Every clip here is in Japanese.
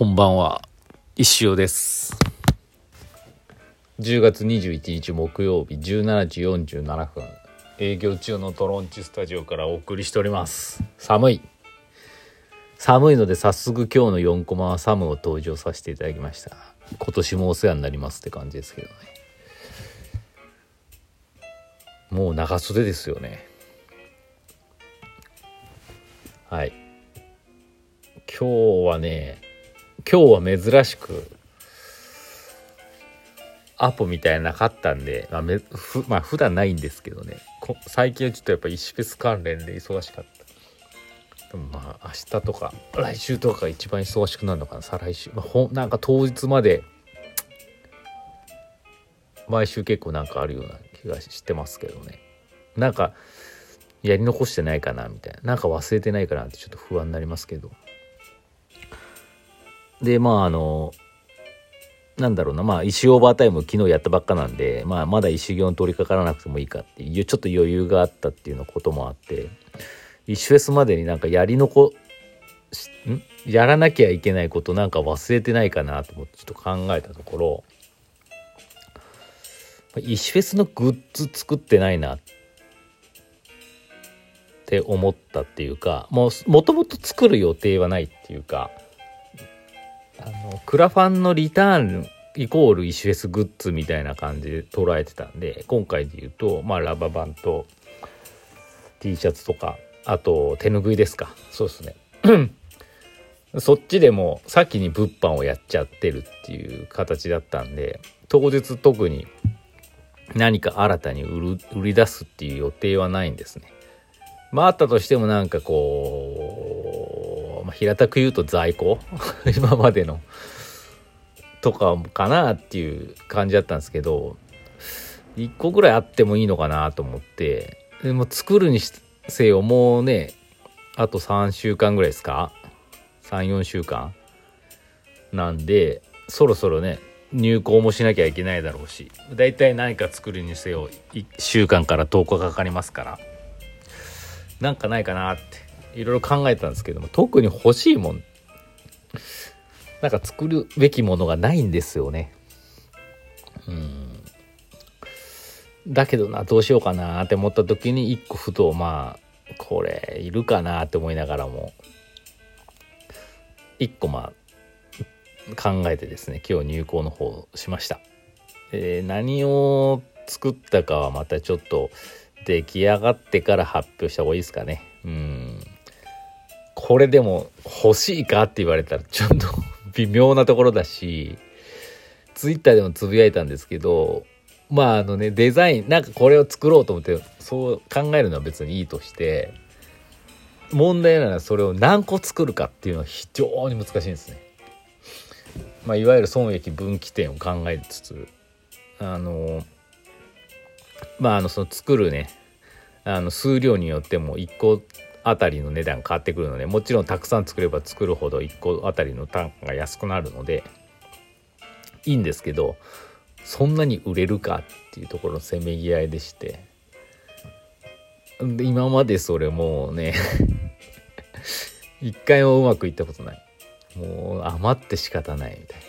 こんばんは。石尾です。10月21日木曜日17時47分。営業中のトロンチスタジオからお送りしております。寒い。寒いので早速今日の4コマはサムを登場させていただきました。今年もお世話になりますって感じですけどね。もう長袖ですよね。はい。今日はね今日は珍しくアポみたいななかったんで、まあ、めふまあ普段ないんですけどね。最近はちょっとやっぱ石フェス関連で忙しかった。でもまあ明日とか来週とかが一番忙しくなるのかな。再来週、まあ、ほなんか当日まで毎週結構なんかあるような気がしてますけどね。なんかやり残してないかなみたいな。なんか忘れてないかなってちょっと不安になりますけど。で、まああの、なんだろうな、まあ石オーバータイム昨日やったばっかなんで、まあまだ石行に取り掛からなくてもいいかっていう、ちょっと余裕があったっていうのこともあって、石フェスまでになんかやり残ん？やらなきゃいけないことなんか忘れてないかなと思ってちょっと考えたところ、石フェスのグッズ作ってないなって思ったっていうか、もうもともと作る予定はないっていうか、あのクラファンのリターンイコールイシュエスグッズみたいな感じで捉えてたんで今回で言うとまあラババンと T シャツとかあと手ぬぐいですかそうですね そっちでも先に物販をやっちゃってるっていう形だったんで当日特に何か新たに売る売り出すっていう予定はないんですね。まああったとしてもなんかこう、まあ、平たく言うと在庫？今までの。とかかなっていう感じだったんですけど1個ぐらいあってもいいのかなと思って。でも作るにせよもうねあと3週間ぐらいですか？34週間？なんでそろそろね入稿もしなきゃいけないだろうし。だいたい何か作るにせよ1週間から10日かかりますから。なんかないかなって。いろいろ考えたんですけども特に欲しいもんなんか作るべきものがないんですよねうんだけどなどうしようかなって思った時に一個ふとまあこれいるかなって思いながらも一個まあ考えてですね今日入稿の方しました、えー、何を作ったかはまたちょっと出来上がってから発表した方がいいですかね。うん。これでも欲しいかって言われたらちょっと 微妙なところだし、ツイッターでもつぶやいたんですけど、まああのね、デザイン、なんかこれを作ろうと思って、そう考えるのは別にいいとして、問題なのはそれを何個作るかっていうのは非常に難しいんですね。まあ、いわゆる損益分岐点を考えつつ、あの、まああのその作るねあの数量によっても1個あたりの値段変わってくるのでもちろんたくさん作れば作るほど1個あたりの単価が安くなるのでいいんですけどそんなに売れるかっていうところのせめぎ合いでして。で今までそれもうね一回もうまくいったことない。もう余って仕方ないみたいな。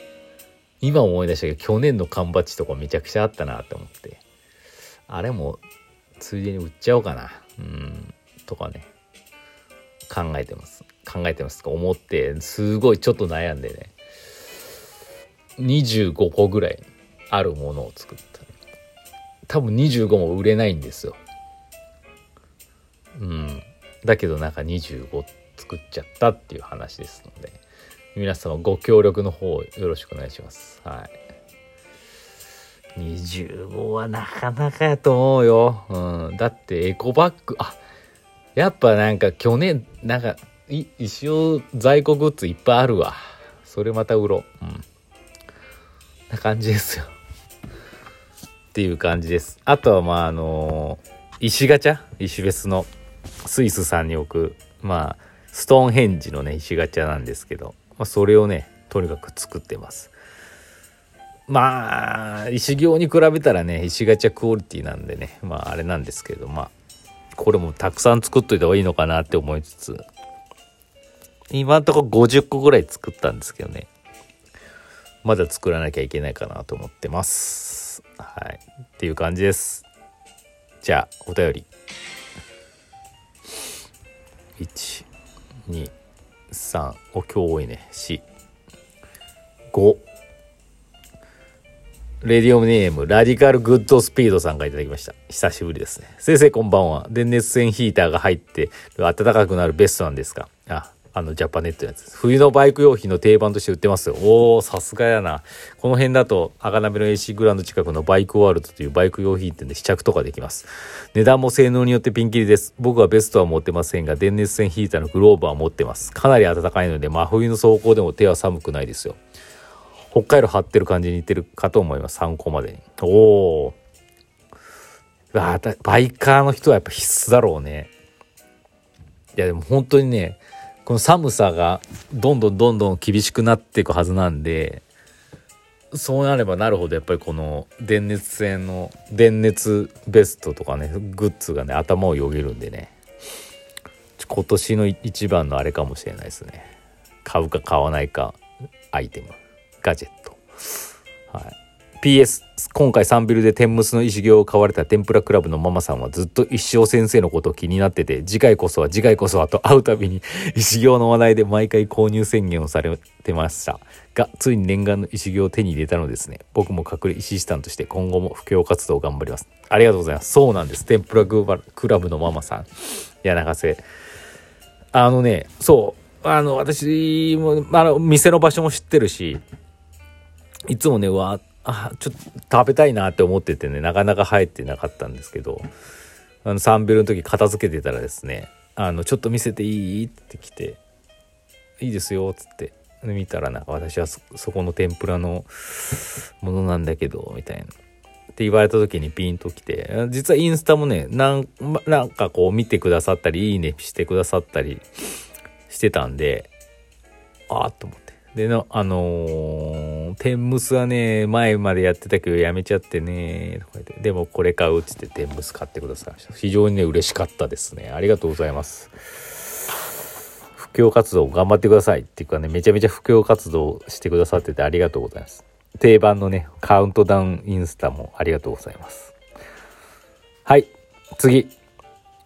今思い出したけど去年の缶バッジとかめちゃくちゃあったなって思って。あれもついでに売っちゃおうかな。うん。とかね。考えてます。考えてますとか思ってすごいちょっと悩んでね。25個ぐらいあるものを作った。多分25も売れないんですよ。うん。だけどなんか25作っちゃったっていう話ですので。皆様ご協力の方よろしくお願いします。はい。25はなかなかやと思うよ。うん。だってエコバッグ、あ、やっぱなんか去年、なんか、い、一応在庫グッズいっぱいあるわ。それまた売ろう。うん。な感じですよ。っていう感じです。あとはまああのー、石ガチャ？石フェスのスイスさんに置く、まあ、ストーンヘンジのね、石ガチャなんですけど、まあ、それをね、とにかく作ってます。まあ石行に比べたらね石ガチャクオリティなんでねまああれなんですけどまあこれもたくさん作っといた方がいいのかなって思いつつ。今んとこ50個ぐらい作ったんですけどね。まだ作らなきゃいけないかなと思ってます。はい。っていう感じです。じゃあお便り。123お今日多いね。45レディオネーム、ラディカルグッドスピードさんがいただきました。久しぶりですね。先生こんばんは。電熱線ヒーターが入って暖かくなるベストなんですか？あ、あの、ジャパネットのやつ冬のバイク用品の定番として売ってますよ。おー、さすがやな。この辺だと、赤鍋の AC グランド近くのバイクワールドというバイク用品店で試着とかできます。値段も性能によってピンキリです。僕はベストは持ってませんが、電熱線ヒーターのグローブは持ってます。かなり暖かいので、真冬の走行でも手は寒くないですよ。北海道張ってる感じに似てるかと思います。参考までに。おお。バイカーの人はやっぱ必須だろうね。いやでも本当にね、この寒さがどんどんどんどん厳しくなっていくはずなんで、そうなればなるほどやっぱりこの電熱線の電熱ベストとかねグッズがね頭をよぎるんでね今年の一番のあれかもしれないですね買うか買わないかアイテムガジェット。はい。PS 今回サンビルで天むすの石行を買われた天ぷらクラブのママさんはずっと一生先生のことを気になってて次回こそは次回こそはと会うたびに 石行の話題で毎回購入宣言をされてました。がついに念願の石行を手に入れたのですね。僕も隠れ石師さんとして今後も布教活動を頑張ります。ありがとうございます。そうなんです。天ぷらクラブのママさん。柳瀬。あのねそう。あの私もあの店の場所も知ってるしいつもね、わあ、ちょっと食べたいなって思っててね、なかなか入ってなかったんですけど、あの、サンベルの時片付けてたらですね、あの、ちょっと見せていい？って来て、いいですよ、つって。見たらなんか私はそこの天ぷらのものなんだけど、みたいな。って言われた時にピンときて、実はインスタもね、なんなんかこう見てくださったり、いいねしてくださったりしてたんで、ああと思って。での、あのー、天むすはね、前までやってたけどやめちゃってね、とか言って、でもこれ買うっつって天むす買ってくださいました。非常にね、嬉しかったですね。ありがとうございます。布教活動頑張ってくださいっていうかね、めちゃめちゃ布教活動してくださっててありがとうございます。定番のね、カウントダウンインスタもありがとうございます。はい、次。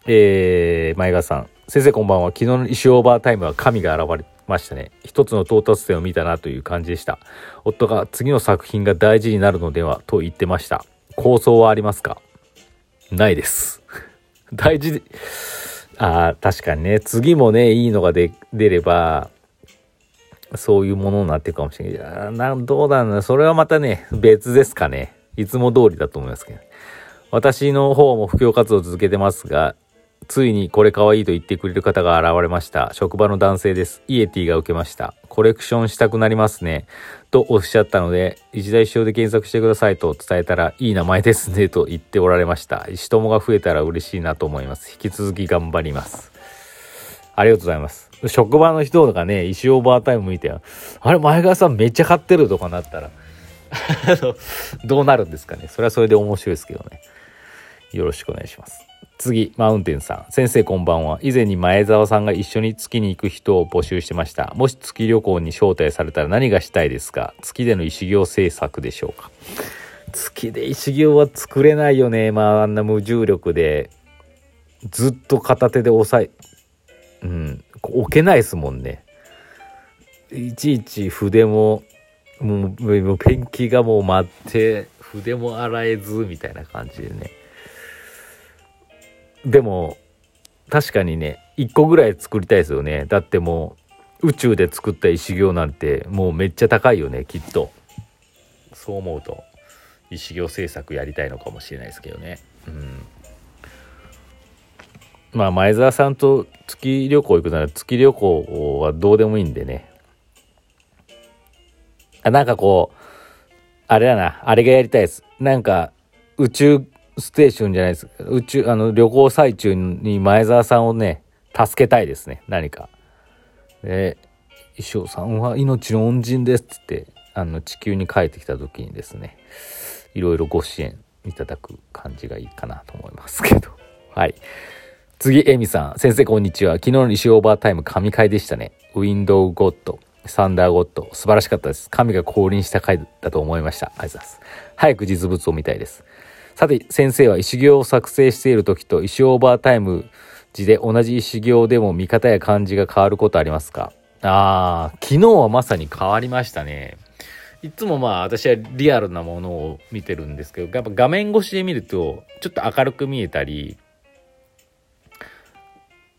えー、前川さん。先生こんばんは。昨日の衣装オーバータイムは神が現れましたね。一つの到達点を見たなという感じでした。夫が次の作品が大事になるのではと言ってました。構想はありますか？ないです。大事でああ、確かにね。次もね、いいのが出れば、そういうものになっていくかもしれない。などうだろうそれはまたね、別ですかね。いつも通りだと思いますけど。私の方も布教活動を続けてますが、ついにこれ可愛いと言ってくれる方が現れました。職場の男性です。イエティが受けました。コレクションしたくなりますね。とおっしゃったので、一大賞で検索してくださいと伝えたら、いい名前ですねと言っておられました。石友が増えたら嬉しいなと思います。引き続き頑張ります。ありがとうございます。職場の人がね、石オーバータイム見て、あれ、前川さんめっちゃ買ってるとかなったら どうなるんですかね。それはそれで面白いですけどね。よろしくお願いします。次、マウンテンさん。先生こんばんは。以前に前澤さんが一緒に月に行く人を募集してました。もし月旅行に招待されたら何がしたいですか？月での石行制作でしょうか？月で石行は作れないよね。まあ、あんな無重力で、ずっと片手で押さえ、うん、置けないですもんね。いちいち筆も、もう、ペンキがもう舞って、筆も洗えず、みたいな感じでね。でも確かにね1個ぐらい作りたいですよね。だってもう宇宙で作った石行なんてもうめっちゃ高いよねきっと。そう思うと石行制作やりたいのかもしれないですけどね。うん。まあ前澤さんと月旅行行くなら月旅行はどうでもいいんでね。あなんかこうあれだなあれがやりたいです。なんか宇宙ステーションじゃないです。宇宙、あの、旅行最中に前澤さんをね、助けたいですね。何か。で、衣装さんは命の恩人ですって、あの、地球に帰ってきた時にですね、いろいろご支援いただく感じがいいかなと思いますけど。はい。次、エミさん。先生、こんにちは。昨日の石オーバータイム神回でしたね。 Wind God。 Thunder God。素晴らしかったです。神が降臨した回だと思いました。ありがとうございます。早く実物を見たいです。さて、先生は石形を作成している時と石オーバータイム時で同じ石形でも見方や感じが変わることありますか？あー、昨日はまさに変わりましたね。いつもまあ私はリアルなものを見てるんですけど、やっぱ画面越しで見るとちょっと明るく見えたり、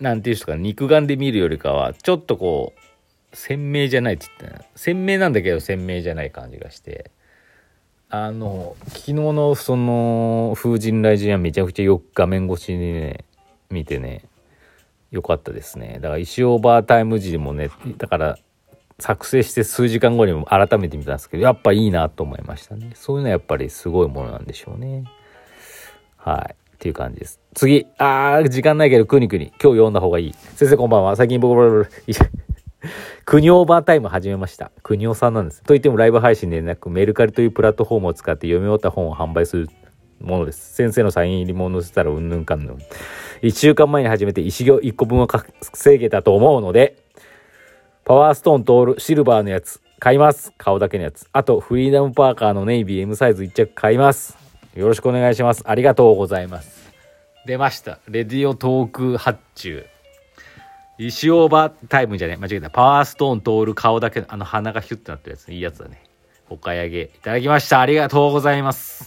なんていうんですか、肉眼で見るよりかは、ちょっとこう、鮮明じゃないって言ったら、鮮明なんだけど鮮明じゃない感じがして、あの、昨日のその、風神雷神はめちゃくちゃよく画面越しにね、見てね、よかったですね。だから石オーバータイム時もね、だから作成して数時間後にも改めて見たんですけど、やっぱいいなと思いましたね。そういうのはやっぱりすごいものなんでしょうね。はい。っていう感じです。次。あー、時間ないけど、くにくに。今日読んだ方がいい。先生こんばんは。最近僕、国オーバータイム始めました。国尾さんなんです。と言ってもライブ配信でなく、メルカリというプラットフォームを使って読み終わった本を販売するものです。先生のサイン入りも載せたらうんぬんかんぬん。1週間前に始めて石行1個分は稼げたと思うので、パワーストーントールシルバーのやつ買います。顔だけのやつ。あと、フリーダムパーカーのネイビー M サイズ1着買います。よろしくお願いします。ありがとうございます。出ました。レディオトーク発注。石オーバータイムじゃね間違えた。パワーストーン通る顔だけの、あの鼻がヒュッてなってるやつ、いいやつだね。お買い上げいただきました。ありがとうございます。